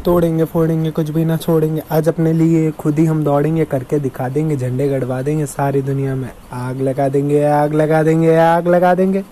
तोड़ेंगे, फोड़ेंगे, कुछ भी ना छोड़ेंगे। आज अपने लिए खुद ही हम दौड़ेंगे, करके दिखा देंगे, झंडे गड़वा देंगे सारी दुनिया में। आग लगा देंगे, आग लगा देंगे, आग लगा देंगे।